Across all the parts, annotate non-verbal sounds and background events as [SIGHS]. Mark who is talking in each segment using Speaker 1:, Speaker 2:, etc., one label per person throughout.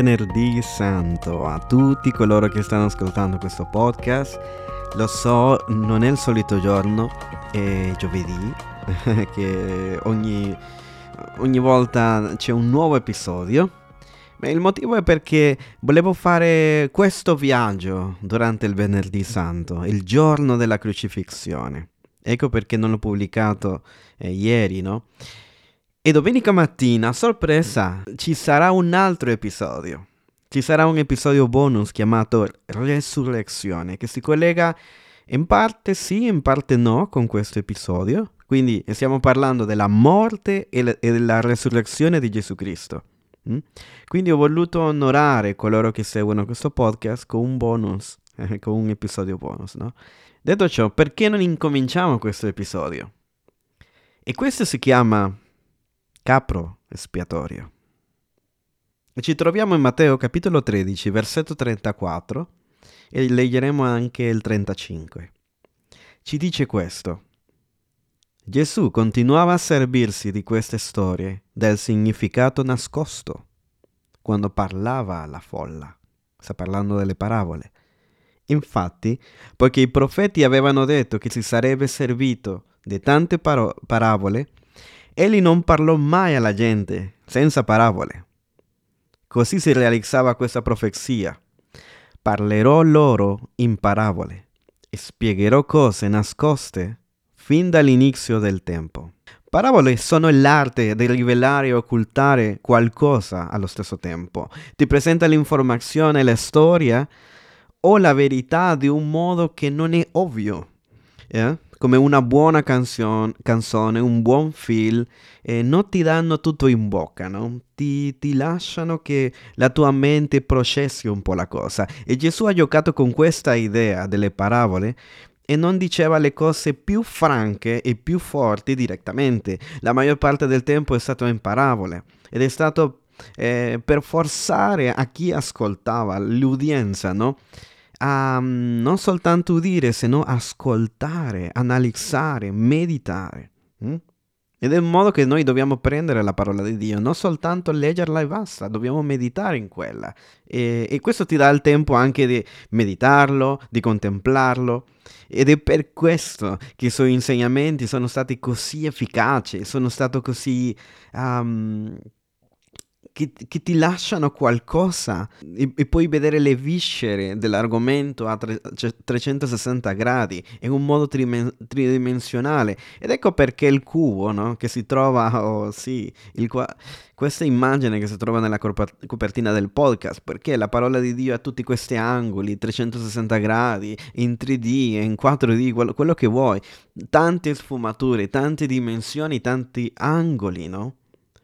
Speaker 1: venerdì santo a tutti coloro che stanno ascoltando questo podcast. Lo so, non è il solito giorno, è giovedì, [LAUGHS] che ogni, ogni volta c'è un nuovo episodio. Ma il motivo è perché volevo fare questo viaggio durante il venerdì santo, il giorno della crucifissione. Ecco perché non l'ho pubblicato eh, ieri, no? E domenica mattina, sorpresa, ci sarà un altro episodio. Ci sarà un episodio bonus chiamato Resurrezione che si collega in parte sì, in parte no con questo episodio. Quindi stiamo parlando della morte e, della resurrezione di Gesù Cristo. Mm? Quindi ho voluto onorare coloro che seguono questo podcast con un bonus, eh, con un episodio bonus, no? Detto ciò, perché non incominciamo questo episodio? E questo si chiama capro espiatorio. E ci troviamo in Matteo capitolo 13, versetto 34 e leggeremo anche il 35. Ci dice questo. Gesù continuava a servirsi di queste storie del significato nascosto quando parlava alla folla. Sta parlando delle parabole. Infatti, poiché i profeti avevano detto che si sarebbe servito di tante paro- parabole, Egli non parlò mai alla gente senza parabole. Così si realizzava questa profezia. Parlerò loro in parabole e spiegherò cose nascoste fin dall'inizio del tempo. Parabole sono l'arte di rivelare e occultare qualcosa allo stesso tempo. Ti presenta l'informazione, la storia o la verità di un modo che non è ovvio. Eh? Come una buona canzone, canzone un buon film, eh, non ti danno tutto in bocca, no? ti, ti lasciano che la tua mente processi un po' la cosa. E Gesù ha giocato con questa idea delle parabole e non diceva le cose più franche e più forti direttamente. La maggior parte del tempo è stato in parabole ed è stato eh, per forzare a chi ascoltava, l'udienza, no? A mm, non soltanto udire, se no ascoltare, analizzare, meditare. Hm? Ed è un modo che noi dobbiamo prendere la parola di Dio, non soltanto leggerla e basta, dobbiamo meditare in quella. E, e, questo ti dà il tempo anche di meditarlo, di contemplarlo. Ed è per questo che i suoi insegnamenti sono stati così efficaci, sono stati così um, che, che, ti lasciano qualcosa e, e, puoi vedere le viscere dell'argomento a tre, cioè 360 gradi, in un modo trimen- tridimensionale. Ed ecco perché il cubo, no? che si trova, oh, sì, qua- questa immagine che si trova nella copertina del podcast, perché la parola di Dio ha tutti questi angoli, 360 gradi, in 3D, in 4D, quello, quello che vuoi, tante sfumature, tante dimensioni, tanti angoli, no?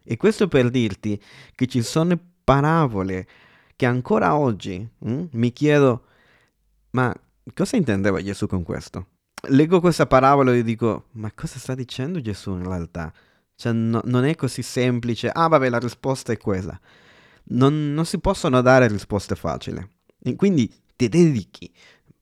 Speaker 1: E questo per dirti che ci sono parabole che ancora oggi hm, mi chiedo, ma cosa intendeva Gesù con questo? Leggo questa parabola e dico, ma cosa sta dicendo Gesù in realtà? Cioè, no, non è così semplice. Ah, vabbè, la risposta è quella. Non, non si possono dare risposte facili. E quindi ti dedichi,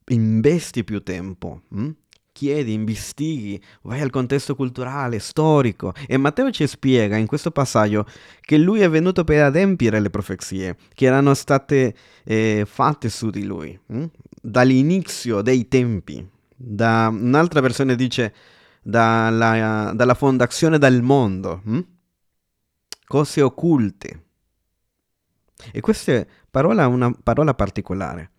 Speaker 1: investi più tempo. Hm? Chiedi, investighi, vai al contesto culturale, storico. E Matteo ci spiega in questo passaggio che lui è venuto per adempiere le profezie che erano state eh, fatte su di lui hm? dall'inizio dei tempi. Da, un'altra versione dice dalla, dalla fondazione del mondo, hm? cose occulte. E questa parola è una parola particolare,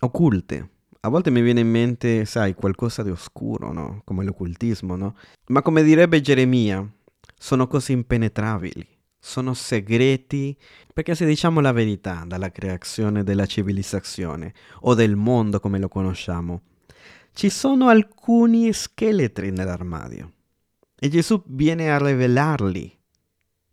Speaker 1: occulte a volte mi viene in mente, sai, qualcosa di oscuro, no? Come l'occultismo, no? Ma come direbbe Geremia, sono cose impenetrabili, sono segreti, perché se diciamo la verità dalla creazione della civilizzazione o del mondo come lo conosciamo, ci sono alcuni scheletri nell'armadio e Gesù viene a rivelarli.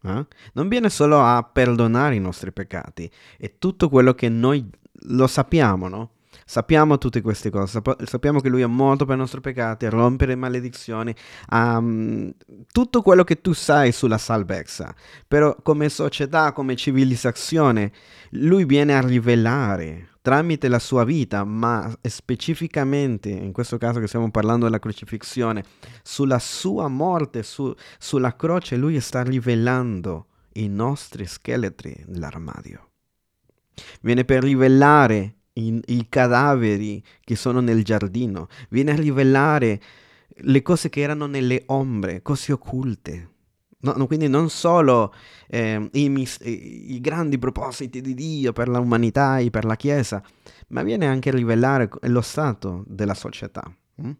Speaker 1: Eh? Non viene solo a perdonare i nostri peccati, è tutto quello che noi lo sappiamo, no? Sappiamo tutte queste cose, sappiamo che lui è morto per i nostri peccati, a rompere maledizioni, um, tutto quello che tu sai sulla salvezza. Però come società, come civilizzazione, lui viene a rivelare tramite la sua vita, ma specificamente, in questo caso che stiamo parlando della crocifissione, sulla sua morte, su, sulla croce, lui sta rivelando i nostri scheletri nell'armadio. viene per rivelare i, i cadaveri che sono nel giardino, viene a rivelare le cose che erano nelle ombre, cose occulte. No, no, quindi non solo eh, i, mis- i, grandi propositi di Dio per l'umanità e per la Chiesa, ma viene anche a rivelare lo stato della società. Hm?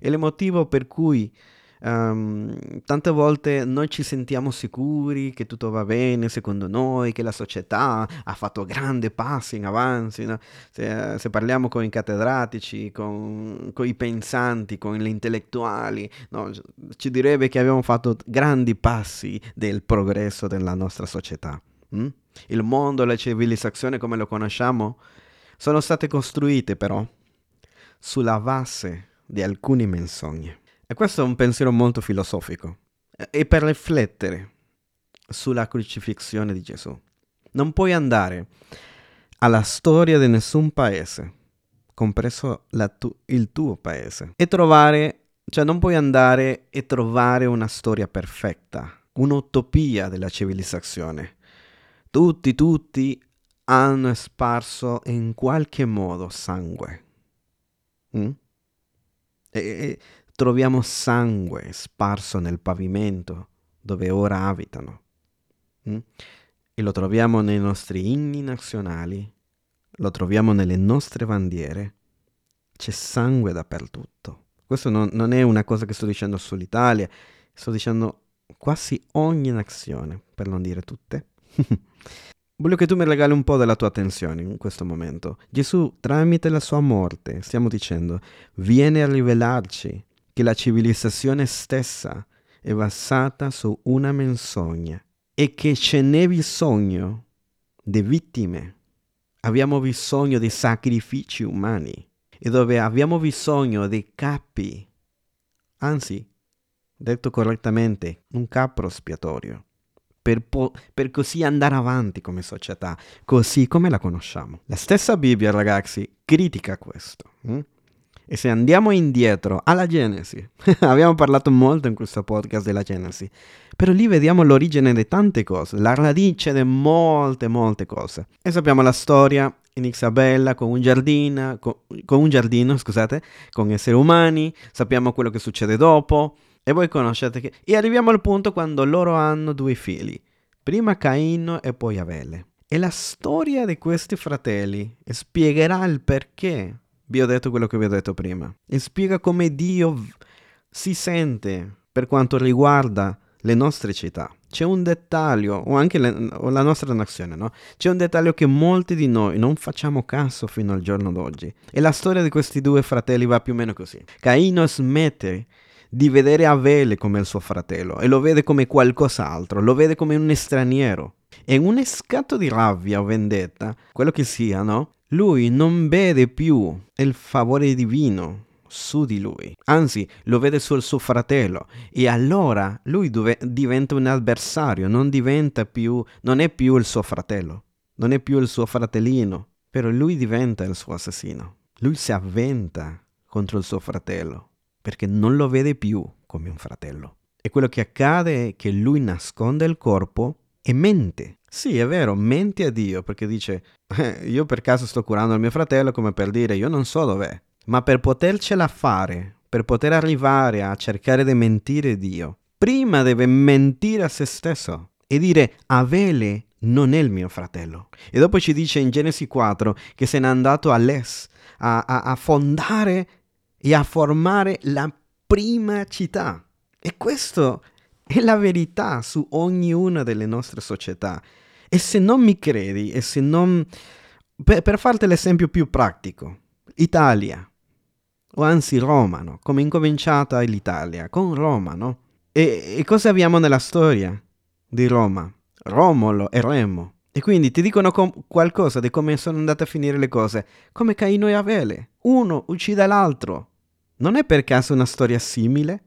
Speaker 1: E il motivo per cui um, tante volte noi ci sentiamo sicuri che tutto va bene secondo noi, che la società ha fatto grandi passi in avanti. No? Se, se, parliamo con i cattedratici, con, con i pensanti, con gli intellettuali, no? ci direbbe che abbiamo fatto grandi passi del progresso della nostra società. Hm? Il mondo, la civilizzazione come lo conosciamo, sono state costruite però sulla base di alcune menzogne. E questo è un pensiero molto filosofico. E per riflettere sulla crocifissione di Gesù. Non puoi andare alla storia di nessun paese, compreso tu- il tuo paese, e trovare, cioè non puoi andare e trovare una storia perfetta, un'utopia della civilizzazione. Tutti, tutti hanno sparso in qualche modo sangue. Mm? E, e troviamo sangue sparso nel pavimento dove ora abitano. Mm? E lo troviamo nei nostri inni nazionali, lo troviamo nelle nostre bandiere. C'è sangue dappertutto. Questo non, non è una cosa che sto dicendo solo l'Italia, sto dicendo quasi ogni nazione, per non dire tutte. [LAUGHS] Voglio che tu mi regali un po' della tua attenzione in questo momento. Gesù, tramite la sua morte, stiamo dicendo, viene a rivelarci che la civilizzazione stessa è basata su una menzogna e che ce n'è bisogno di vittime. Abbiamo bisogno di sacrifici umani e dove abbiamo bisogno di capi, anzi, detto correttamente, un capo espiatorio per, po- per, così andare avanti come società, così come la conosciamo. La stessa Bibbia, ragazzi, critica questo. Hm? E se andiamo indietro alla Genesi, [LAUGHS] abbiamo parlato molto in questo podcast della Genesi, però lì vediamo l'origine di tante cose, la radice di molte, molte cose. E sappiamo la storia inizia bella con un giardino, con, con un giardino, scusate, con esseri umani, sappiamo quello che succede dopo, e voi conoscete che... E arriviamo al punto quando loro hanno due figli, prima Caino e poi Abele. E la storia di questi fratelli spiegherà il perché vi ho detto quello che vi ho detto prima. E spiega come Dio si sente per quanto riguarda le nostre città. C'è un dettaglio, o anche le, o la nostra nazione, no? C'è un dettaglio che molti di noi non facciamo caso fino al giorno d'oggi. E la storia di questi due fratelli va più o meno così. Caino smette di vedere Abele come il suo fratello e lo vede come qualcos'altro, lo vede come un straniero. E in un scatto di rabbia o vendetta, quello che sia, no? Lui non vede più il favore divino su di lui, anzi lo vede sul suo fratello e allora lui dove, diventa un avversario, non diventa più, non è più il suo fratello, non è più il suo fratellino, però lui diventa il suo assassino. Lui si avventa contro il suo fratello perché non lo vede più come un fratello. E quello che accade è che lui nasconde il corpo e mente. Sì, è vero, mente a Dio perché dice, eh, io per caso sto curando il mio fratello come per dire, io non so dov'è. Ma per potercela fare, per poter arrivare a cercare di mentire Dio, prima deve mentire a se stesso e dire, Avele non è il mio fratello. E dopo ci dice in Genesi 4 che se n'è andato a Les a, a, a fondare e a formare la prima città. E questo è la verità su ognuna delle nostre società. E se non mi credi, e se non... Per, per farti l'esempio più pratico, Italia, o anzi Roma, no? come è incominciata l'Italia, con Roma, no? E, e cosa abbiamo nella storia di Roma? Romolo e Remo. E quindi ti dicono com- qualcosa di come sono andate a finire le cose, come Caino e Avele. Uno uccide l'altro. Non è per caso una storia simile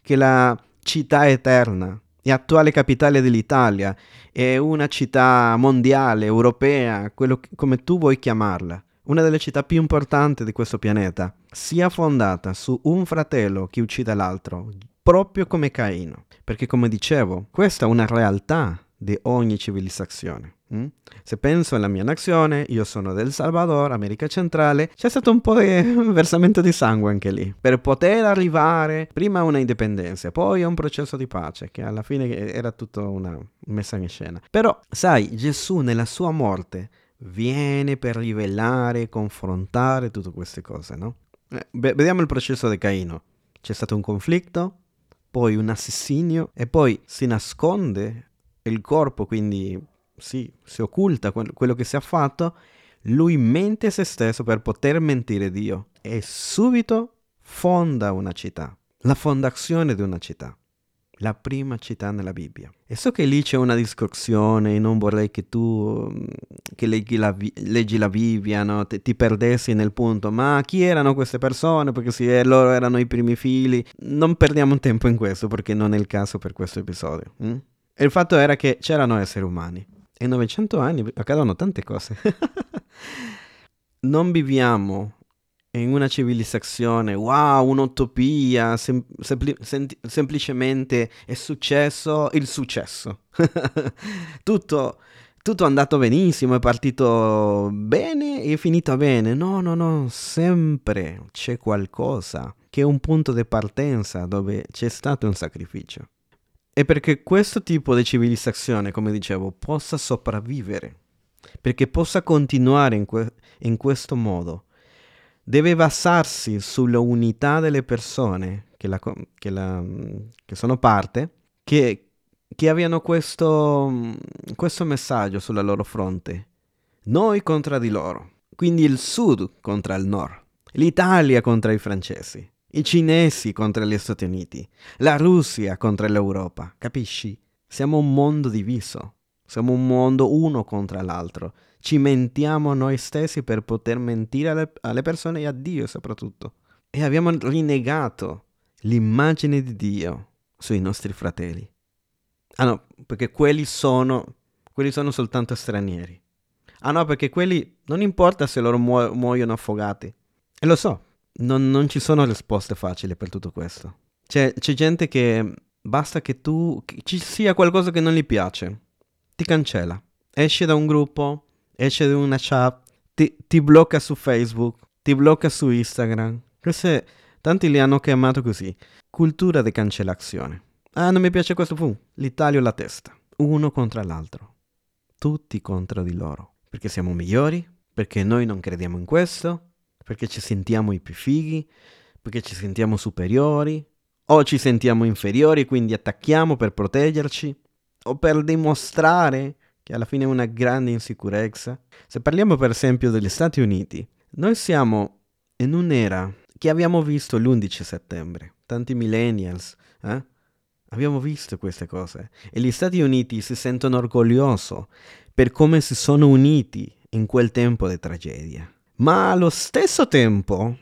Speaker 1: che la città eterna e attuale capitale dell'Italia è una città mondiale, europea, quello che, come tu vuoi chiamarla, una delle città più importanti di questo pianeta, sia fondata su un fratello che uccide l'altro, proprio come Caino. Perché come dicevo, questa è una realtà di ogni civilizzazione. Mm? Se penso alla mia nazione, io sono del Salvador, America Centrale, c'è stato un po' di [LAUGHS] versamento di sangue anche lì, per poter arrivare prima a una indipendenza, poi a un processo di pace, che alla fine era tutto una messa in scena. Però, sai, Gesù nella sua morte viene per rivelare, confrontare tutte queste cose, no? Eh, vediamo il processo di Caino. C'è stato un conflitto, poi un assassinio e poi si nasconde il corpo, quindi sì, si occulta quello che si è fatto, lui mente se stesso per poter mentire Dio e subito fonda una città, la fondazione di una città, la prima città nella Bibbia. E so che lì c'è una discussione e non vorrei che tu mm, che leggi la, leggi la Bibbia, no? ti, ti perdessi nel punto, ma chi erano queste persone? Perché sì, loro erano i primi figli. Non perdiamo tempo in questo perché non è il caso per questo episodio. Hm? il fatto era che c'erano esseri umani in 900 anni accadono tante cose. [LAUGHS] non viviamo in una civilizzazione, wow, un'utopia, sem- sempli- sem- semplicemente è successo il successo. [LAUGHS] tutto, tutto è andato benissimo, è partito bene e è finito bene. No, no, no, sempre c'è qualcosa che è un punto di partenza dove c'è stato un sacrificio. E perché questo tipo di civilizzazione, come dicevo, possa sopravvivere, perché possa continuare in, que- in questo modo, deve basarsi sulla unità delle persone che, la, che, la, che sono parte, che, che abbiano questo, questo messaggio sulla loro fronte. Noi contro di loro. Quindi il sud contro il nord. L'Italia contro i francesi i cinesi contro gli Stati Uniti, la Russia contro l'Europa, capisci? Siamo un mondo diviso, siamo un mondo uno contro l'altro. Ci mentiamo noi stessi per poter mentire alle, alle persone e a Dio soprattutto. E abbiamo rinnegato l'immagine di Dio sui nostri fratelli. Ah no, perché quelli sono, quelli sono soltanto stranieri. Ah no, perché quelli non importa se loro muo- muoiono affogati. E lo so, non, non, ci sono risposte facili per tutto questo. C'è, c'è gente che basta che tu che ci sia qualcosa che non gli piace, ti cancella, esce da un gruppo, esce da una chat, ti, ti blocca su Facebook, ti blocca su Instagram. Queste, tanti li hanno chiamato così, cultura di cancellazione. Ah, non mi piace questo, fu, li taglio la testa, uno contro l'altro, tutti contro di loro, perché siamo migliori, perché noi non crediamo in questo, perché ci sentiamo i più fighi, perché ci sentiamo superiori, o ci sentiamo inferiori, quindi attacchiamo per proteggerci, o per dimostrare che alla fine è una grande insicurezza. Se parliamo per esempio degli Stati Uniti, noi siamo in un'era che abbiamo visto l'11 settembre, tanti millennials, eh? Abbiamo visto queste cose e gli Stati Uniti si sentono orgogliosi per come si sono uniti in quel tempo di tragedia. Ma allo stesso tempo,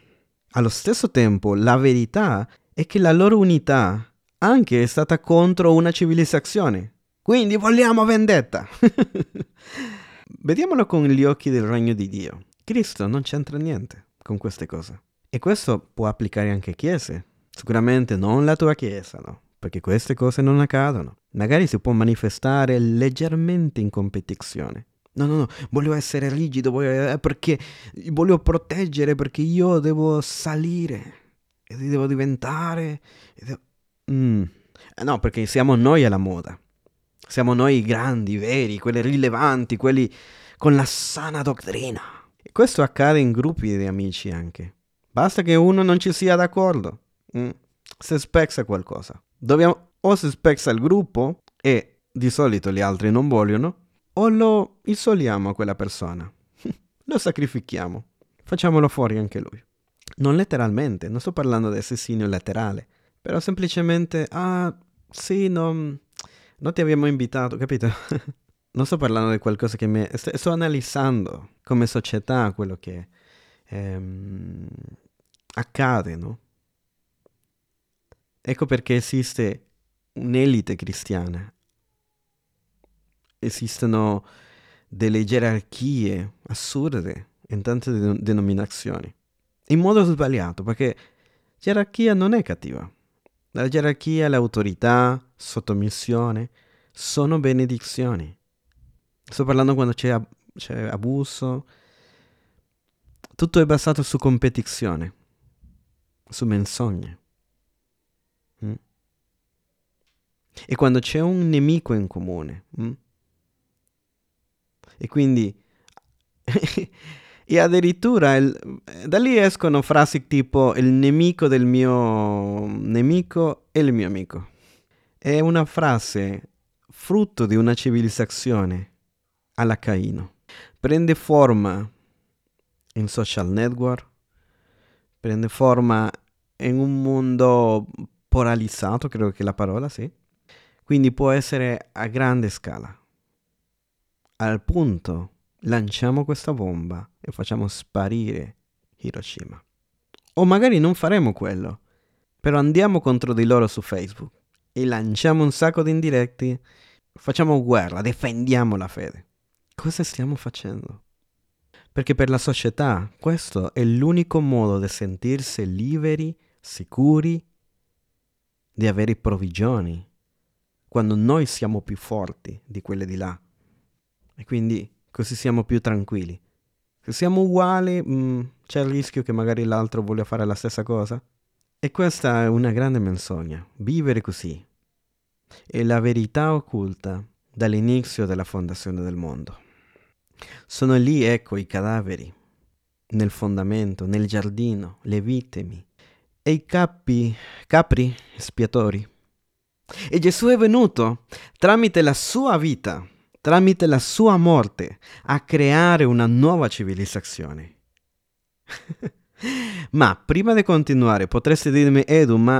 Speaker 1: allo stesso tempo, la verità è che la loro unità anche è stata contro una civilizzazione. Quindi vogliamo vendetta. [LAUGHS] Vediamolo con gli occhi del regno di Dio. Cristo non c'entra niente con queste cose. E questo può applicare anche a chiese. Sicuramente non la tua chiesa, no? Perché queste cose non accadono. Magari si può manifestare leggermente in competizione. No, no, no, voglio essere rigido voglio, eh, perché voglio proteggere, perché io devo salire e devo diventare... Devo... Mm. Eh, no, perché siamo noi alla moda. Siamo noi i grandi, i veri, quelli rilevanti, quelli con la sana dottrina. E questo accade in gruppi di amici anche. Basta che uno non ci sia d'accordo. Mm. Si spezza qualcosa. Dobbiamo... O si spezza il gruppo e di solito gli altri non vogliono, o lo isoliamo a quella persona. [LAUGHS] lo sacrifichiamo. Facciamolo fuori anche lui. Non letteralmente, non sto parlando di assassinio laterale, però semplicemente, ah, sì, non, non ti abbiamo invitato, capito? [LAUGHS] non sto parlando di qualcosa che mi... Sto, sto analizzando come società quello che ehm, accade, no? Ecco perché esiste un'elite cristiana esistono delle gerarchie assurde in tante den- denominazioni. In modo sbagliato, perché gerarchia non è cattiva. La gerarchia, l'autorità, sottomissione sono benedizioni. sto parlando quando c'è, ab- c'è abuso. Tutto è basato su competizione, su menzogne. Mm? E quando c'è un nemico in comune. Mm? E quindi... [LAUGHS] e addirittura il, da lì escono frasi tipo il nemico del mio nemico è il mio amico. È una frase frutto di una civilizzazione alla Caino. Prende forma in social network, prende forma in un mondo polarizzato, credo che la parola sì. Quindi può essere a grande scala. Al punto lanciamo questa bomba e facciamo sparire Hiroshima. O magari non faremo quello, però andiamo contro di loro su Facebook e lanciamo un sacco di indiretti, facciamo guerra, difendiamo la fede. Cosa stiamo facendo? Perché per la società questo è l'unico modo di sentirsi liberi, sicuri, di avere provvigioni, quando noi siamo più forti di quelle di là. E quindi così siamo più tranquilli. Se siamo uguali, mh, mm, c'è il rischio che magari l'altro voglia fare la stessa cosa. E questa è una grande menzogna, vivere così. È la verità occulta dall'inizio della fondazione del mondo. Sono lì, ecco, i cadaveri, nel fondamento, nel giardino, le vittime e i capi, capri espiatori. E Gesù è venuto tramite la sua vita tramite la sua morte, a creare una nuova civilizzazione. [LAUGHS] ma prima di continuare, potresti dirmi, Edu, ma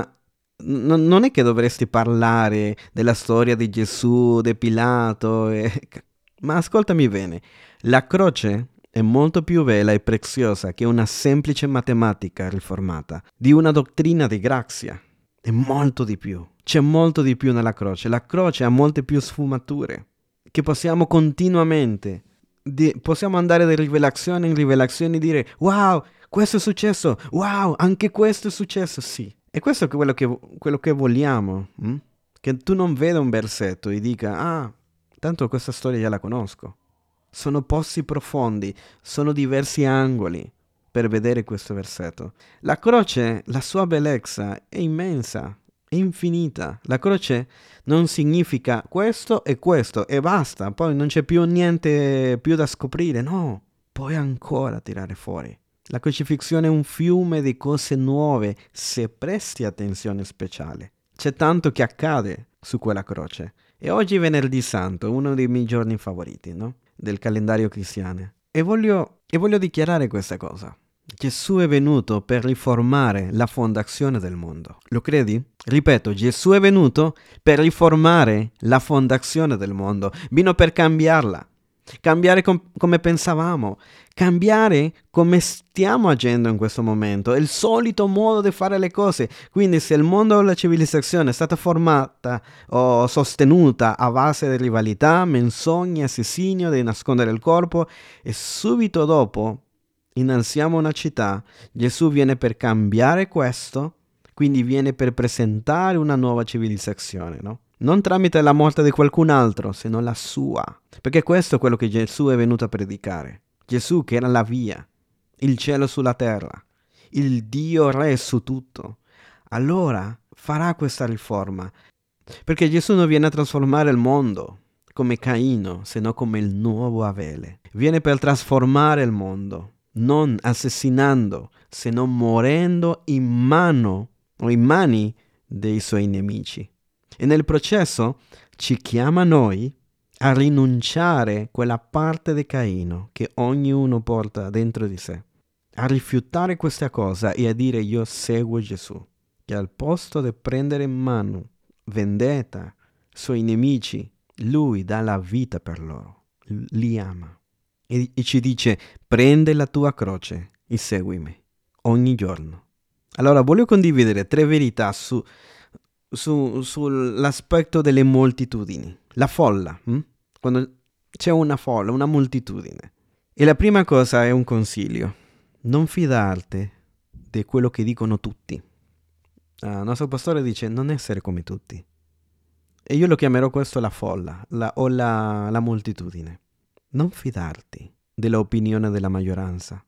Speaker 1: n- non è che dovresti parlare della storia di Gesù, di Pilato, e... [LAUGHS] ma ascoltami bene, la croce è molto più bella e preziosa che una semplice matematica riformata, di una dottrina di grazia. È molto di più. C'è molto di più nella croce. La croce ha molte più sfumature che possiamo continuamente, di, possiamo andare da rivelazione in rivelazione e dire wow, questo è successo, wow, anche questo è successo, sì. E questo è quello che, quello che vogliamo, hm? che tu non veda un versetto e dica ah, tanto questa storia già la conosco. Sono posti profondi, sono diversi angoli per vedere questo versetto. La croce, la sua bellezza è immensa, è infinita. La croce non significa questo e questo e basta, poi non c'è più niente più da scoprire, no, puoi ancora tirare fuori. La crocifissione è un fiume di cose nuove se presti attenzione speciale. C'è tanto che accade su quella croce. E oggi è venerdì santo, uno dei miei giorni favoriti, no? Del calendario cristiano. E voglio, e voglio dichiarare questa cosa. Gesù è venuto per riformare la fondazione del mondo. Lo credi? Ripeto, Gesù è venuto per riformare la fondazione del mondo, vino per cambiarla, cambiare com- come pensavamo, cambiare come stiamo agendo in questo momento, il solito modo di fare le cose. Quindi se il mondo o la civilizzazione è stata formata o sostenuta a base di rivalità, menzogne, assassinio, di nascondere il corpo, e subito dopo innalziamo una città, Gesù viene per cambiare questo, quindi viene per presentare una nuova civilizzazione, no? Non tramite la morte di qualcun altro, se non la sua. Perché questo è quello che Gesù è venuto a predicare. Gesù che era la via, il cielo sulla terra, il Dio re su tutto. Allora farà questa riforma. Perché Gesù non viene a trasformare il mondo come Caino, se no come il nuovo Avele. Viene per trasformare il mondo non assassinando, se non morendo in mano o in mani dei suoi nemici. E nel processo ci chiama noi a rinunciare quella parte di Caino che ognuno porta dentro di sé, a rifiutare questa cosa e a dire io seguo Gesù, che al posto di prendere in mano vendetta suoi nemici, lui dà la vita per loro, li ama e, e ci dice prende la tua croce e seguimi ogni giorno. Allora voglio condividere tre verità su, su, sull'aspetto delle moltitudini, la folla, hm? quando c'è una folla, una moltitudine. E la prima cosa è un consiglio, non fidarti di quello che dicono tutti. Uh, il nostro pastore dice non essere come tutti. E io lo chiamerò questo la folla la, o la, la moltitudine. Non fidarti dell'opinione della maggioranza.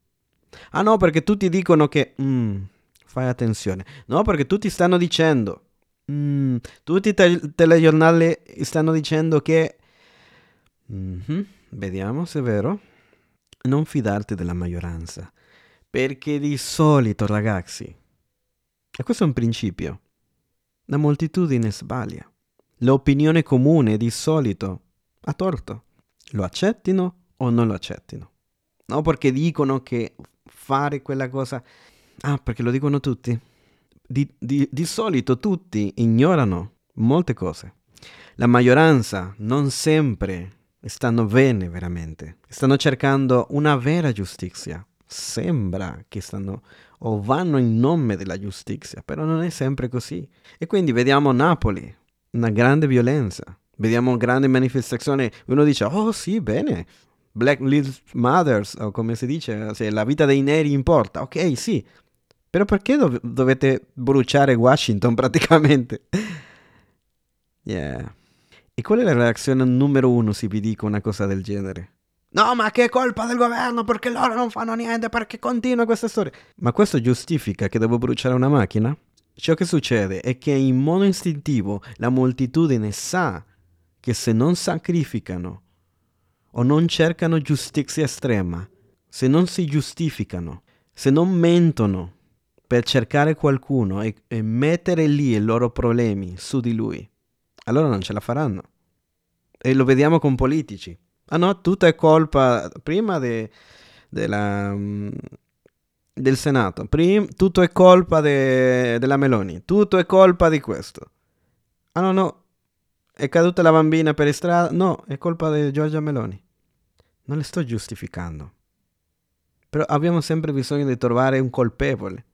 Speaker 1: Ah no, perché tutti dicono che... Mm, fai attenzione. No, perché tutti stanno dicendo... Mm, tutti i te- telegiornali stanno dicendo che... Mm-hmm, vediamo se è vero. Non fidarti della maggioranza. Perché di solito, ragazzi, e questo è un principio, la moltitudine sbaglia. L'opinione comune di solito ha torto. Lo accettino o non lo accettino. No, perché dicono che fare quella cosa... Ah, perché lo dicono tutti. Di, di, di solito tutti ignorano molte cose. La maggioranza non sempre stanno bene veramente. Stanno cercando una vera giustizia. Sembra che stanno o vanno in nome della giustizia, però non è sempre così. E quindi vediamo Napoli, una grande violenza. Vediamo grandi manifestazioni. Uno dice, oh sì, bene, Black Lives Matters, o come si dice, se la vita dei neri importa. Ok, sì, però perché dov- dovete bruciare Washington [LAUGHS] praticamente? yeah. E qual è la reazione numero uno se vi dico una cosa del genere? No, ma che colpa del governo perché loro non fanno niente, perché continua questa storia. Ma questo giustifica che devo bruciare una macchina? Ciò che succede è che in modo istintivo la moltitudine sa che se non sacrificano o non cercano giustizia estrema, se non si giustificano, se non mentono per cercare qualcuno e, e mettere lì i loro problemi su di lui, allora non ce la faranno. E lo vediamo con politici. Ah no, tutto è colpa prima de, della, mm, del Senato, Prim, tutto è colpa de, della Meloni, tutto è colpa di questo. Ah no, no, è caduta la bambina per strada, no, è colpa di Giorgia Meloni. Non le sto giustificando. Però abbiamo sempre bisogno di trovare un colpevole.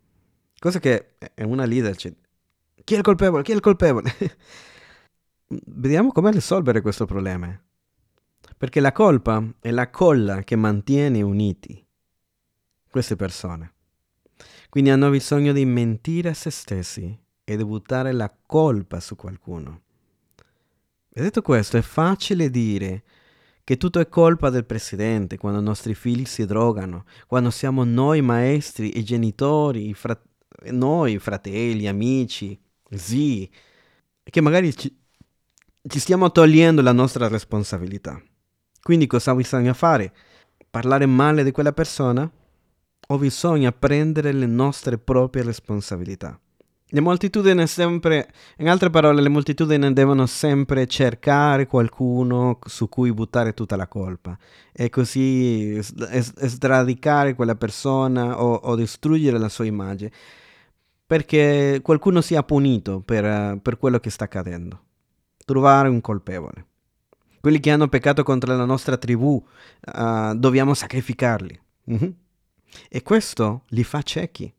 Speaker 1: Cosa che è una leadership. Chi è il colpevole? Chi è il colpevole? [LAUGHS] Vediamo come risolvere questo problema. Perché la colpa è la colla che mantiene uniti queste persone. Quindi hanno bisogno di mentire a se stessi e di buttare la colpa su qualcuno. E detto questo, è facile dire che tutto è colpa del presidente quando i nostri figli si drogano, quando siamo noi maestri e genitori, frat- noi fratelli, amici, zii, che magari ci, ci stiamo togliendo la nostra responsabilità. Quindi cosa bisogna fare? Parlare male di quella persona? O bisogna prendere le nostre proprie responsabilità? Le moltitudini sempre, in altre parole, le moltitudini devono sempre cercare qualcuno su cui buttare tutta la colpa e così sradicare quella persona o, o distruggere la sua immagine perché qualcuno sia punito per, per quello che sta accadendo. Trovare un colpevole. Quelli che hanno peccato contro la nostra tribù, uh, dobbiamo sacrificarli. Mm-hmm. E questo li fa ciechi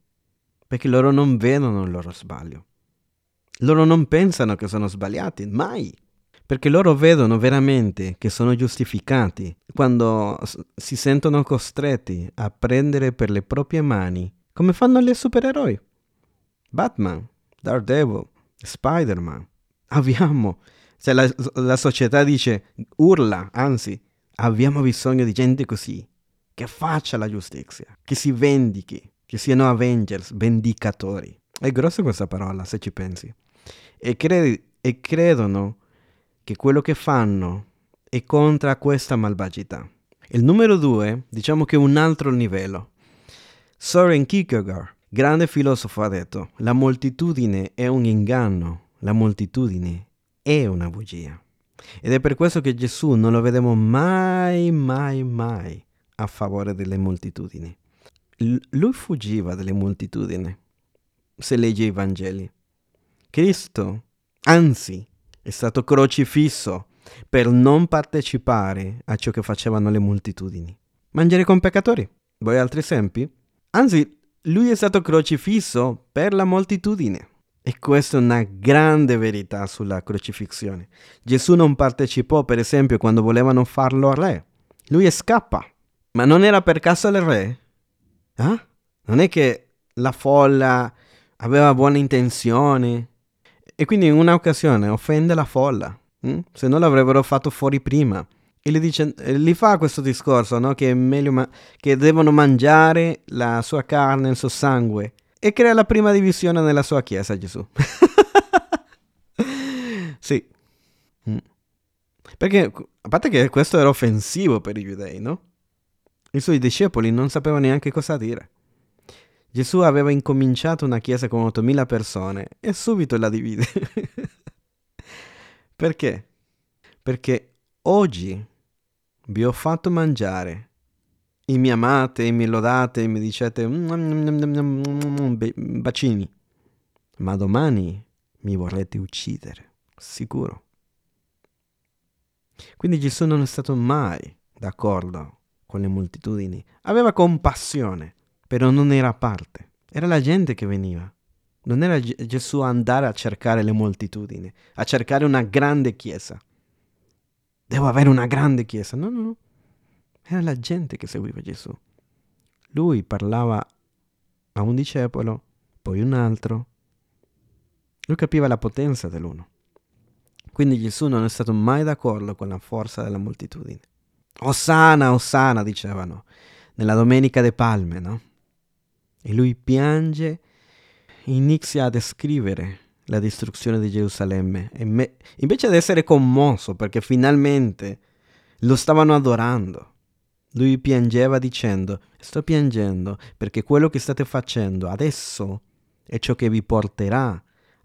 Speaker 1: perché loro non vedono il loro sbaglio. Loro non pensano che sono sbagliati, mai. Perché loro vedono veramente che sono giustificati quando si sentono costretti a prendere per le proprie mani, come fanno gli supereroi. Batman, Daredevil, Spider-Man. Abbiamo, cioè la, la società dice, urla, anzi, abbiamo bisogno di gente così, che faccia la giustizia, che si vendichi, che siano Avengers, vendicatori. È grossa questa parola, se ci pensi. E, cre- e credono che quello che fanno è contro questa malvagità. Il numero due, diciamo che è un altro livello. Soren Kierkegaard, grande filosofo, ha detto, la moltitudine è un inganno, la moltitudine è una bugia. Ed è per questo che Gesù non lo vediamo mai, mai, mai a favore delle moltitudini lui fuggiva dalle moltitudini, se legge i Vangeli. Cristo, anzi, è stato crocifisso per non partecipare a ciò che facevano le moltitudini. Mangiare con peccatori. Vuoi altri esempi? Anzi, lui è stato crocifisso per la moltitudine. E questa è una grande verità sulla crocifissione. Gesù non partecipò, per esempio, quando volevano farlo re. Lui scappa. Ma non era per caso il re? Eh? Non è che la folla aveva buone intenzioni e quindi in un'occasione offende la folla. Hm? Se no l'avrebbero fatto fuori prima. E gli, dice, gli fa questo discorso, no? Che, ma- che devono mangiare la sua carne, il suo sangue. E crea la prima divisione nella sua chiesa, Gesù. [LAUGHS] sì. Mm. Perché, a parte che questo era offensivo per i giudei, no? I suoi discepoli non sapevano neanche cosa dire. Gesù aveva incominciato una chiesa con 8.000 persone e subito la divide. [LAUGHS] Perché? Perché oggi vi ho fatto mangiare e mi amate e mi lodate e mi dicete bacini, ma domani mi vorrete uccidere, sicuro. Quindi Gesù non è stato mai d'accordo con le moltitudini, aveva compassione, però non era parte, era la gente che veniva. Non era Gesù andare a cercare le moltitudini, a cercare una grande chiesa. Devo avere una grande chiesa. No, no, no. Era la gente che seguiva Gesù. Lui parlava a un discepolo, poi un altro. Lui capiva la potenza dell'uno. Quindi Gesù non è stato mai d'accordo con la forza della moltitudine. Osana, Osana, dicevano, nella Domenica de Palme, no? E lui piange, inizia a descrivere la distruzione di Gerusalemme, me, invece di essere commosso perché finalmente lo stavano adorando. Lui piangeva dicendo, sto piangendo perché quello che state facendo adesso è ciò che vi porterà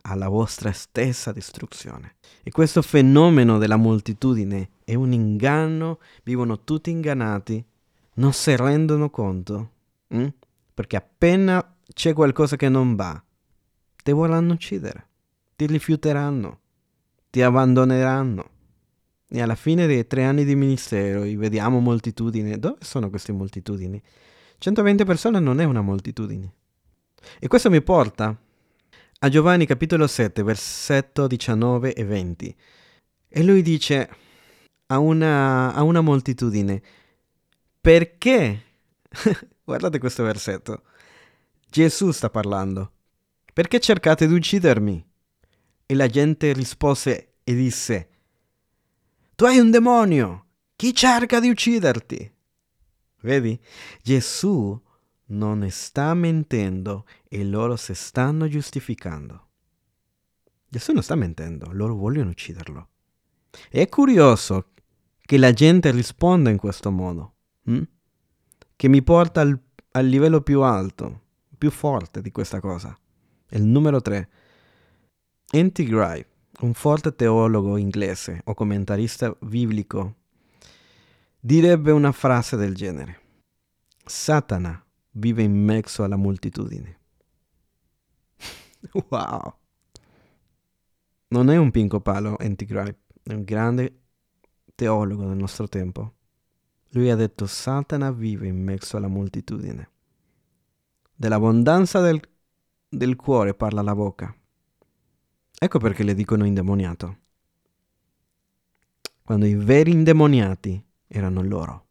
Speaker 1: alla vostra stessa distruzione. E questo fenomeno della moltitudine è un inganno, vivono tutti ingannati, non si rendono conto, hm? perché appena c'è qualcosa che non va, ti vorranno uccidere, ti rifiuteranno, ti abbandoneranno. E alla fine dei tre anni di ministero vediamo moltitudini. Dove sono queste moltitudini? 120 persone non è una moltitudine. E questo mi porta a Giovanni capitolo 7, versetto 19 e 20. E lui dice a una, a una moltitudine, perché? [LAUGHS] Guardate questo versetto. Gesù sta parlando. Perché cercate di uccidermi? E la gente rispose e disse, Tu hai un demonio! Chi cerca di ucciderti? Vedi? Gesù non sta mentendo e loro si stanno giustificando. Gesù non sta mentendo, loro vogliono ucciderlo. È curioso che la gente risponda in questo modo, hm? che mi porta al, al livello più alto, più forte di questa cosa. Il numero 3. N.T. Gray, un forte teologo inglese o commentarista biblico, direbbe una frase del genere. Satana vive in mezzo alla moltitudine. [LAUGHS] wow! Non è un pinco palo. Gray, è un grande teologo del nostro tempo. Lui ha detto Satana vive in mezzo alla moltitudine. Dell'abbondanza del del cuore parla la bocca. Ecco perché le dicono indemoniato. Quando i veri indemoniati erano loro.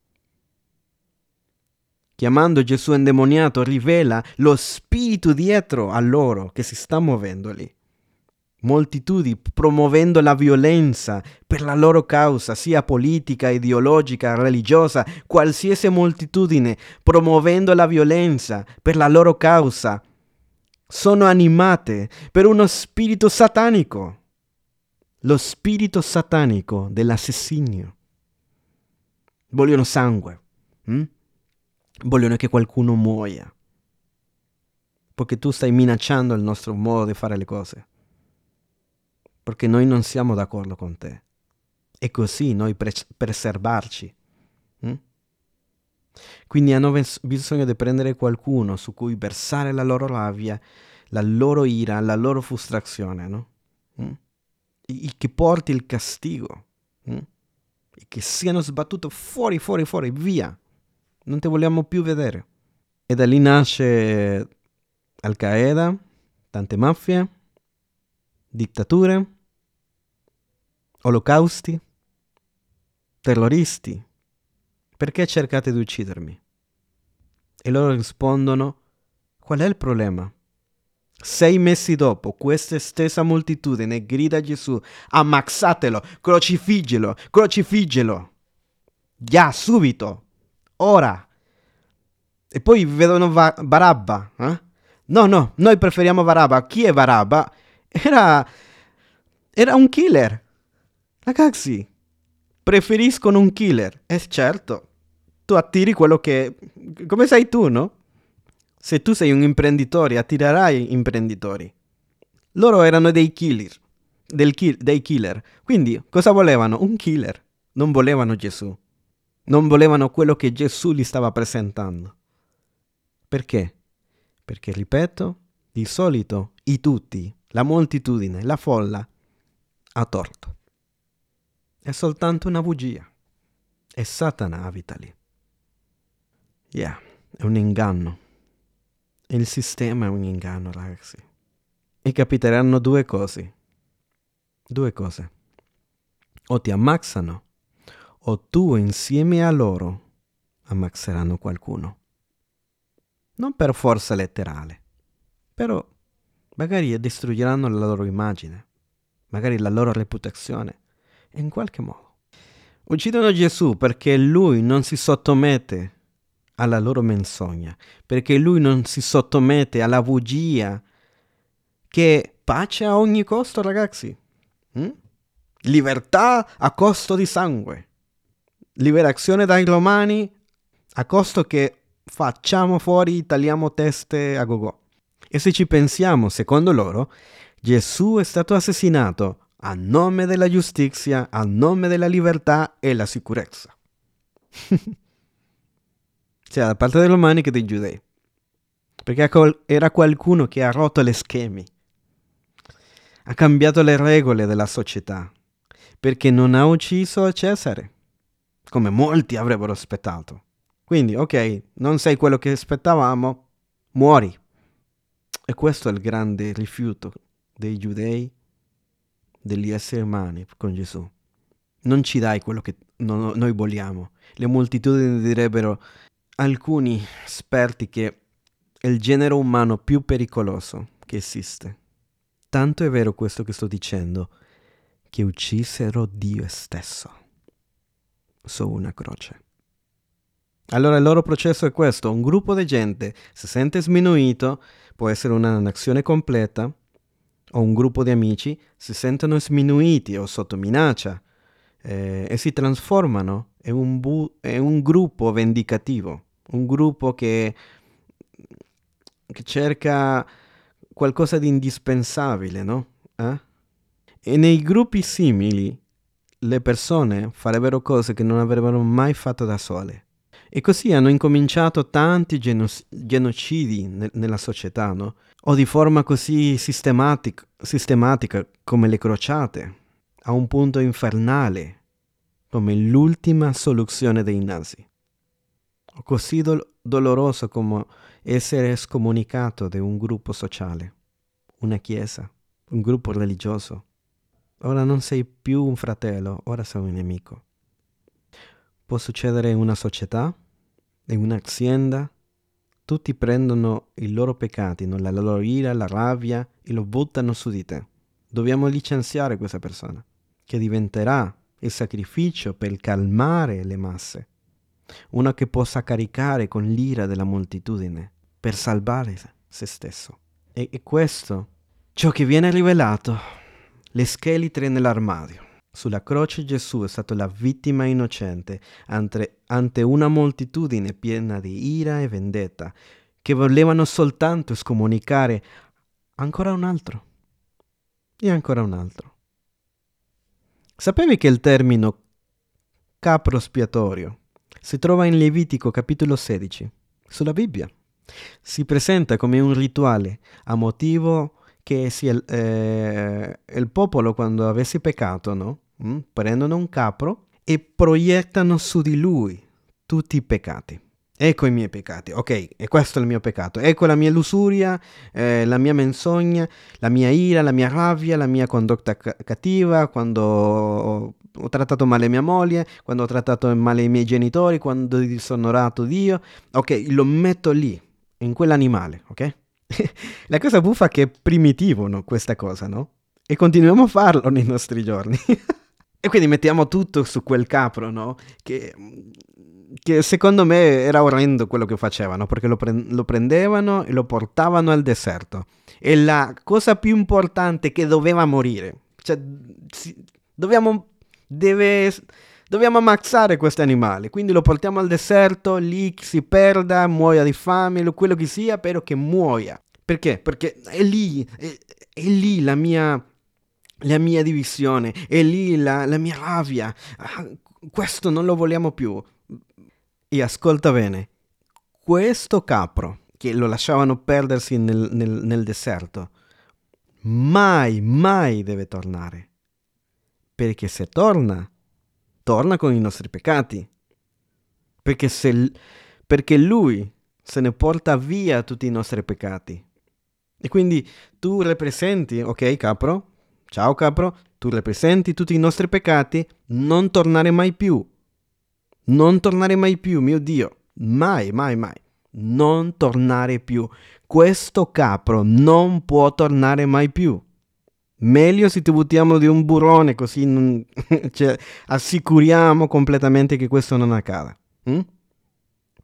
Speaker 1: Chiamando Gesù indemoniato rivela lo spirito dietro a loro che si sta muovendo lì. Moltitudini promuovendo la violenza per la loro causa, sia politica, ideologica, religiosa, qualsiasi moltitudine promuovendo la violenza per la loro causa, sono animate per uno spirito satanico, lo spirito satanico dell'assassinio. Vogliono sangue, hm? Vogliono che qualcuno muoia, perché tu stai minacciando il nostro modo di fare le cose, perché noi non siamo d'accordo con te. E così noi pres- preservarci. Hm? Quindi hanno bisogno di prendere qualcuno su cui versare la loro rabbia, la loro ira, la loro frustrazione, no? Mm? E che porti il castigo. Mm? E che siano sbattuti fuori, fuori, fuori, via. Non ti vogliamo più vedere. E da lì nasce Al-Qaeda, tante mafie, dittature, olocausti, terroristi, perché cercate di uccidermi? E loro rispondono, qual è il problema? Sei mesi dopo, questa stessa moltitudine grida a Gesù, ammazzatelo, crocifiggelo, crocifiggelo. Già, subito, ora. E poi vedono Va- Barabba. Eh? No, no, noi preferiamo Barabba. Chi è Barabba? Era... Era un killer. Ragazzi, preferiscono un killer. E eh, certo, tu attiri quello che... Come sai tu, no? Se tu sei un imprenditore, attirerai imprenditori. Loro erano dei killer, ki- dei killer. Quindi cosa volevano? Un killer. Non volevano Gesù. Non volevano quello che Gesù gli stava presentando. Perché? Perché, ripeto, di solito i tutti, la moltitudine, la folla, ha torto. È soltanto una bugia. E Satana abita lì. Yeah, è un inganno. Il sistema è un inganno, ragazzi. E capiteranno due cose. Due cose. O ti ammazzano, o tu insieme a loro ammazzeranno qualcuno. Non per forza letterale, però magari distruggeranno la loro immagine, magari la loro reputazione, in qualche modo. Uccidono Gesù perché lui non si sottomette alla loro menzogna, perché lui non si sottomette alla bugia che pace a ogni costo, ragazzi. Mm? Libertà a costo di sangue. Liberazione dai romani a costo che facciamo fuori, tagliamo teste a gogo. E se ci pensiamo, secondo loro, Gesù è stato assassinato a nome della giustizia, a nome della libertà e la sicurezza. sia [LAUGHS] da parte dei romani che dei giudei. Perché era qualcuno che ha rotto le schemi, ha cambiato le regole della società, perché non ha ucciso Cesare, come molti avrebbero aspettato. Quindi, ok, non sei quello che aspettavamo, muori. E questo è il grande rifiuto dei giudei, degli esseri umani con Gesù. Non ci dai quello che no, noi vogliamo. Le moltitudini direbbero alcuni esperti che è il genere umano più pericoloso che esiste. Tanto è vero questo che sto dicendo, che uccisero Dio stesso su una croce. Allora il loro processo è questo, un gruppo di gente si sente sminuito, può essere una nazione completa, o un gruppo di amici si sentono sminuiti o sotto minaccia eh, e si trasformano in un, bu- in un gruppo vendicativo un gruppo che, che cerca qualcosa di indispensabile, no? Eh? E nei gruppi simili le persone farebbero cose che non avrebbero mai fatto da sole. E così hanno incominciato tanti geno- genocidi ne- nella società, no? O di forma così sistematic- sistematica come le crociate, a un punto infernale, come l'ultima soluzione dei nazi così dol- doloroso come essere scomunicato da un gruppo sociale, una chiesa, un gruppo religioso. Ora non sei più un fratello, ora sei un nemico. Può succedere in una società, in un'azienda, tutti prendono i loro peccati, la loro ira, la rabbia e lo buttano su di te. Dobbiamo licenziare questa persona, che diventerà il sacrificio per calmare le masse uno che possa caricare con l'ira della moltitudine per salvare se stesso. E, e questo, ciò che viene rivelato, le scheletre nell'armadio. Sulla croce Gesù è stato la vittima innocente ante, una moltitudine piena di ira e vendetta, che volevano soltanto scomunicare ancora un altro e ancora un altro. Sapevi che il termine capro spiatorio si trova in Levitico capitolo 16, sulla Bibbia. Si presenta come un rituale a motivo che sia, eh, il popolo quando avesse peccato, no? Mm? prendono un capro e proiettano su di lui tutti i peccati. Ecco i miei peccati, ok, e questo è il mio peccato. Ecco la mia lussuria, eh, la mia menzogna, la mia ira, la mia rabbia, la mia condotta c- cattiva, quando ho trattato male mia moglie, quando ho trattato male i miei genitori, quando ho disonorato Dio, ok, lo metto lì, in quell'animale, ok? [LAUGHS] La cosa buffa è che è primitivo no, questa cosa, no? E continuiamo a farlo nei nostri giorni. [LAUGHS] E quindi mettiamo tutto su quel capro, no? Che, che secondo me era orrendo quello che facevano, perché lo, pre- lo prendevano e lo portavano al deserto. E la cosa più importante che doveva morire. Cioè, si, dobbiamo, deve, dobbiamo ammazzare questo animale. Quindi lo portiamo al deserto, lì si perda, muoia di fame, quello che sia, però che muoia. Perché? Perché è lì, è, è lì la mia la mia divisione, è lì la, la mia rabbia. Ah, questo non lo vogliamo più. E ascolta bene, questo capro che lo lasciavano perdersi nel, nel, nel deserto, mai, mai deve tornare. Perché se torna, torna con i nostri peccati. Perché, se, perché lui se ne porta via tutti i nostri peccati. E quindi tu rappresenti, ok capro, Ciao capro, tu rappresenti tutti i nostri peccati, non tornare mai più. Non tornare mai più, mio Dio. Mai, mai, mai. Non tornare più. Questo capro non può tornare mai più. Meglio se ti buttiamo di un burrone così non, [LAUGHS] cioè, assicuriamo completamente che questo non accada. Hm?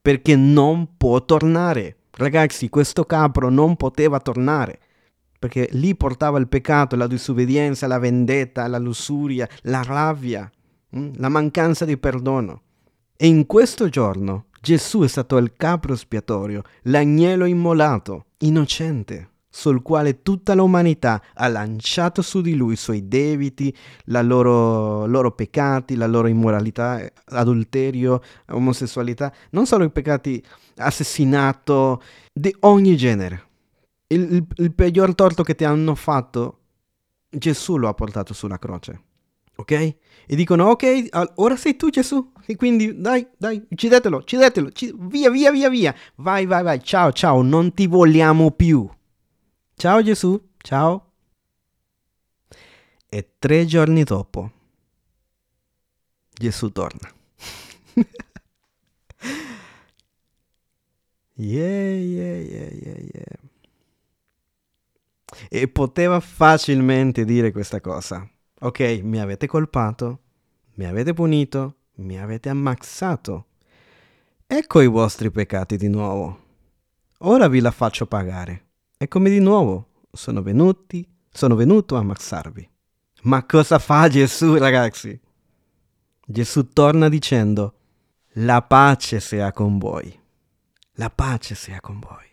Speaker 1: Perché non può tornare. Ragazzi, questo capro non poteva tornare perché lì portava il peccato, la disobbedienza, la vendetta, la lussuria, la rabbia, mm, la mancanza di perdono. E in questo giorno Gesù è stato il capro espiatorio, l'agnello immolato, innocente, sul quale tutta l'umanità ha lanciato su di lui i suoi debiti, i loro, loro peccati, la loro immoralità, adulterio, omosessualità, non solo i peccati assassinato di ogni genere il, il, il peggior torto che ti hanno fatto, Gesù lo ha portato sulla croce. Ok? E dicono, ok, ora sei tu Gesù. E quindi dai, dai, uccidetelo, uccidetelo, uccidetelo, via, via, via, via. Vai, vai, vai, ciao, ciao, non ti vogliamo più. Ciao Gesù, ciao. E tre giorni dopo, Gesù torna. [LAUGHS] yeah, yeah, yeah, yeah, yeah e poteva facilmente dire questa cosa. Ok, mi avete colpato, mi avete punito, mi avete ammazzato. Ecco i vostri peccati di nuovo. Ora vi la faccio pagare. Eccomi di nuovo. Sono venuti, sono venuto a ammazzarvi. Ma cosa fa Gesù, ragazzi? Gesù torna dicendo, la pace sia con voi. La pace sia con voi.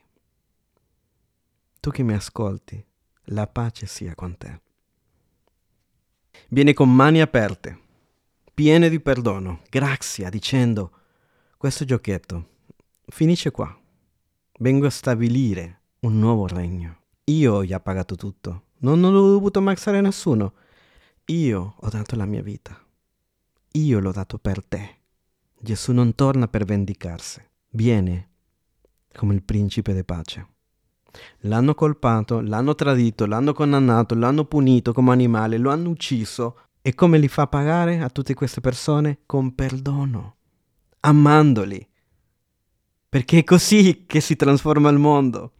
Speaker 1: Tu che mi ascolti, la pace sia con te. Viene con mani aperte, piene di perdono, grazia, dicendo, questo giochetto finisce qua. Vengo a stabilire un nuovo regno. Io ho già pagato tutto. Non ho dovuto ammazzare nessuno. Io ho dato la mia vita. Io l'ho dato per te. Gesù non torna per vendicarsi. Viene come il principe di pace. L'hanno colpato, l'hanno tradito, l'hanno condannato, l'hanno punito come animale, lo hanno ucciso. E come li fa pagare a tutte queste persone? Con perdono, amandoli. Perché è così che si trasforma il mondo.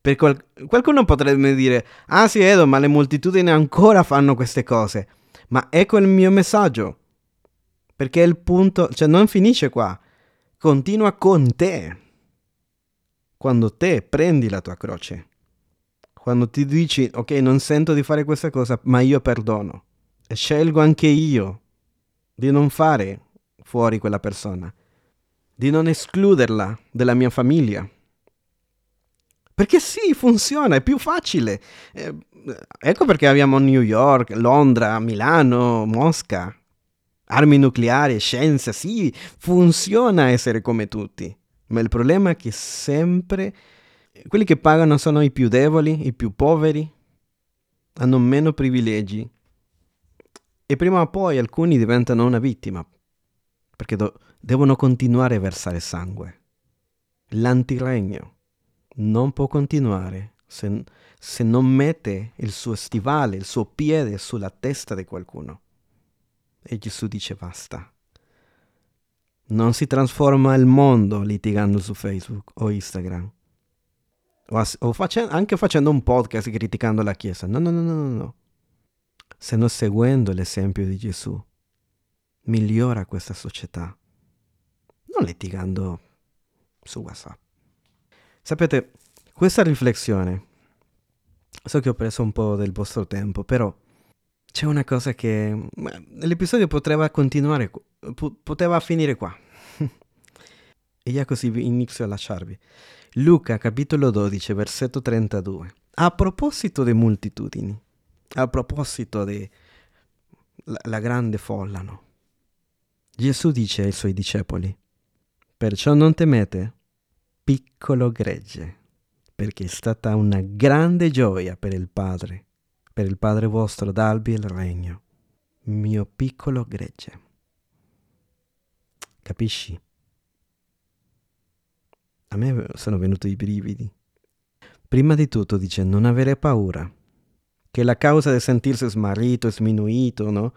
Speaker 1: Qual- qualcuno potrebbe dire, ah sì Edo, ma le moltitudini ancora fanno queste cose. Ma ecco il mio messaggio. Perché il punto, cioè non finisce qua, continua con te quando te prendi la tua croce, quando ti dici ok non sento di fare questa cosa ma io perdono e scelgo anche io di non fare fuori quella persona, di non escluderla dalla mia famiglia. Perché sì, funziona, è più facile. Eh, ecco perché abbiamo New York, Londra, Milano, Mosca. Armi nucleari, scienza, sì, funziona essere come tutti. Ma il problema è che sempre quelli che pagano sono i più deboli, i più poveri, hanno meno privilegi e prima o poi alcuni diventano una vittima perché do- devono continuare a versare sangue. L'antiregno non può continuare se, se non mette il suo stivale, il suo piede sulla testa di qualcuno. E Gesù dice basta. Non si trasforma il mondo litigando su Facebook o Instagram. O, o face- anche facendo un podcast criticando la Chiesa. No, no, no, no, no. Se no seguendo l'esempio di Gesù migliora questa società. Non litigando su WhatsApp. Sapete, questa riflessione, so che ho preso un po' del vostro tempo, però c'è una cosa che l'episodio poteva continuare, poteva finire qua. [LAUGHS] e già così inizio a lasciarvi. Luca capitolo 12, versetto 32. A proposito di moltitudini, a proposito della grande folla, no? Gesù dice ai suoi discepoli, perciò non temete, piccolo gregge, perché è stata una grande gioia per il Padre, per il Padre vostro darvi il regno, mio piccolo gregge. Capisci? A me sono venuti i brividi. Prima di tutto dice non avere paura, che la causa di sentirsi smarrito, sminuito, no?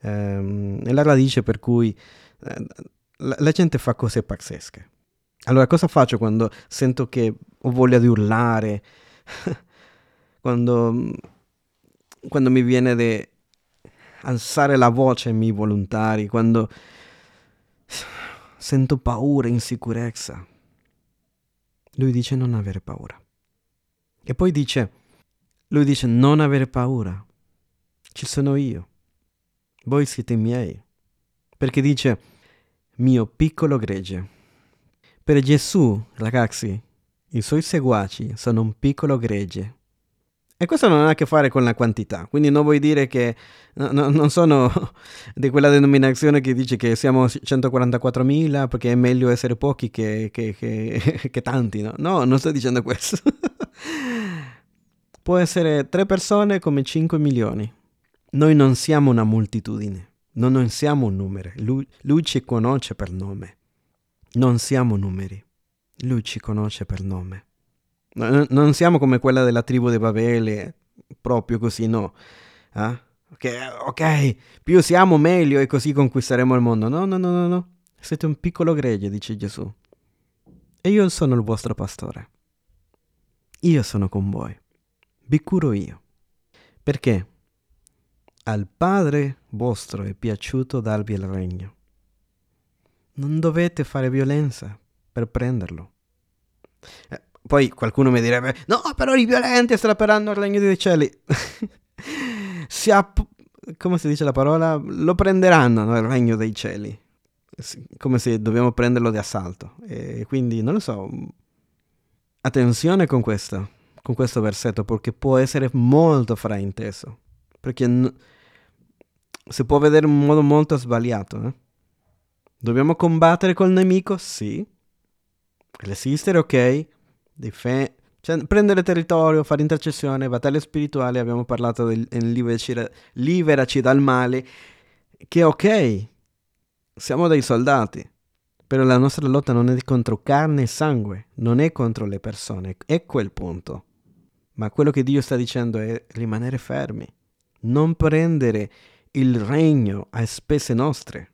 Speaker 1: Ehm, è la radice per cui eh, la, la gente fa cose pazzesche. Allora, cosa faccio quando sento che ho voglia di urlare? [LAUGHS] quando, quando mi viene di alzare la voce ai miei volontari, quando [SIGHS] sento paura, insicurezza. Lui dice non avere paura. E poi dice, lui dice non avere paura. Ci sono io. Voi siete miei. Perché dice mio piccolo gregge. Per Gesù, ragazzi, i suoi seguaci sono un piccolo gregge. E questo non ha a che fare con la quantità, quindi non vuoi dire che no, no, non sono [LAUGHS] di quella denominazione che dice che siamo 144.000 perché è meglio essere pochi che, che, che, [LAUGHS] che tanti, no? No, non sto dicendo questo. [LAUGHS] Può essere tre persone come 5 milioni. Noi non siamo una moltitudine, noi non siamo un numero, lui, lui ci conosce per nome. Non siamo numeri, lui ci conosce per nome. Non siamo come quella della tribù di Babele, proprio così, no. Eh? Okay, ok, più siamo meglio e così conquisteremo il mondo. No, no, no, no, no. Siete un piccolo gregge, dice Gesù. E io sono il vostro pastore. Io sono con voi. Vi curo io. Perché? Al Padre vostro è piaciuto darvi il regno non dovete fare violenza per prenderlo. Eh, poi qualcuno mi direbbe, no, però i violenti strapperanno il regno dei cieli. [LAUGHS] si app- come si dice la parola? Lo prenderanno no, il regno dei cieli. Come se dobbiamo prenderlo di assalto. E quindi, non lo so, attenzione con questo, con questo versetto, perché può essere molto frainteso. Perché n- si può vedere in modo molto sbagliato. Eh? Dobbiamo combattere col nemico? Sì. Resistere, ok. Dif- cioè, prendere territorio, fare intercessione, battaglia spirituale, abbiamo parlato del liberaci dal male, che ok, siamo dei soldati, però la nostra lotta non è contro carne e sangue, non è contro le persone, ecco il punto. Ma quello che Dio sta dicendo è rimanere fermi, non prendere il regno a spese nostre.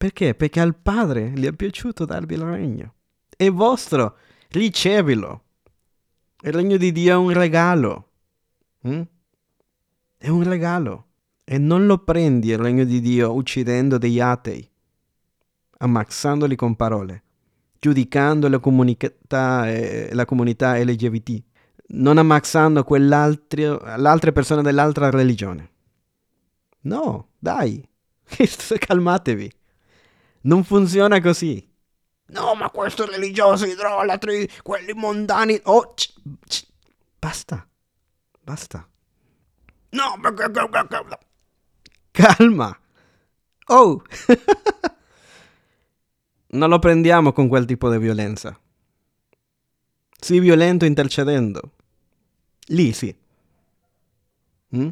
Speaker 1: Perché? Perché al Padre gli è piaciuto darvi il regno. È vostro, ricevilo. Il regno di Dio è un regalo. Mm? È un regalo. E non lo prendi il regno di Dio uccidendo degli atei, ammazzandoli con parole, giudicando la comunità, eh, la comunità LGBT, non ammazzando l'altra persona dell'altra religione. No, dai, [LAUGHS] calmatevi. Non funziona così. No, ma questo religioso, idrolatri, quelli mondani. Oh, c- c- basta. Basta. No, calma. Oh. [LAUGHS] non lo prendiamo con quel tipo di violenza. Sii violento intercedendo. Lì sì. Mm?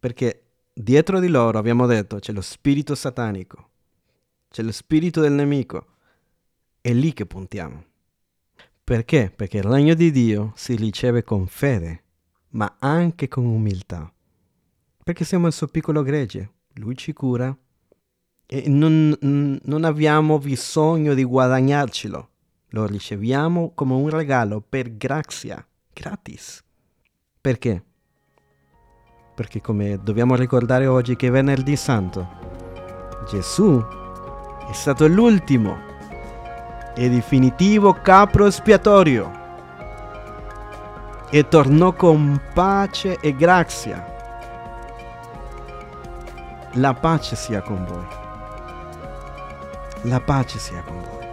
Speaker 1: Perché dietro di loro, abbiamo detto, c'è lo spirito satanico c'è lo spirito del nemico. È lì che puntiamo. Perché? Perché il regno di Dio si riceve con fede, ma anche con umiltà. Perché siamo il suo piccolo gregge, lui ci cura e non, non abbiamo bisogno di guadagnarcelo, lo riceviamo come un regalo per grazia, gratis. Perché? Perché come dobbiamo ricordare oggi che è venerdì santo, Gesù è stato l'ultimo e definitivo capro espiatorio e tornò con pace e grazia. La pace sia con voi. La pace sia con voi.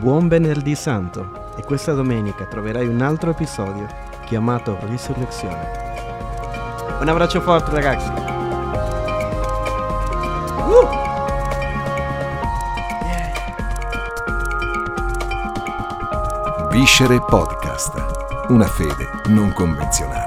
Speaker 1: Buon venerdì santo e questa domenica troverai un altro episodio chiamato Risurrezione. Un abbraccio forte ragazzi.
Speaker 2: Viscere Podcast. Una fede non convenzionale.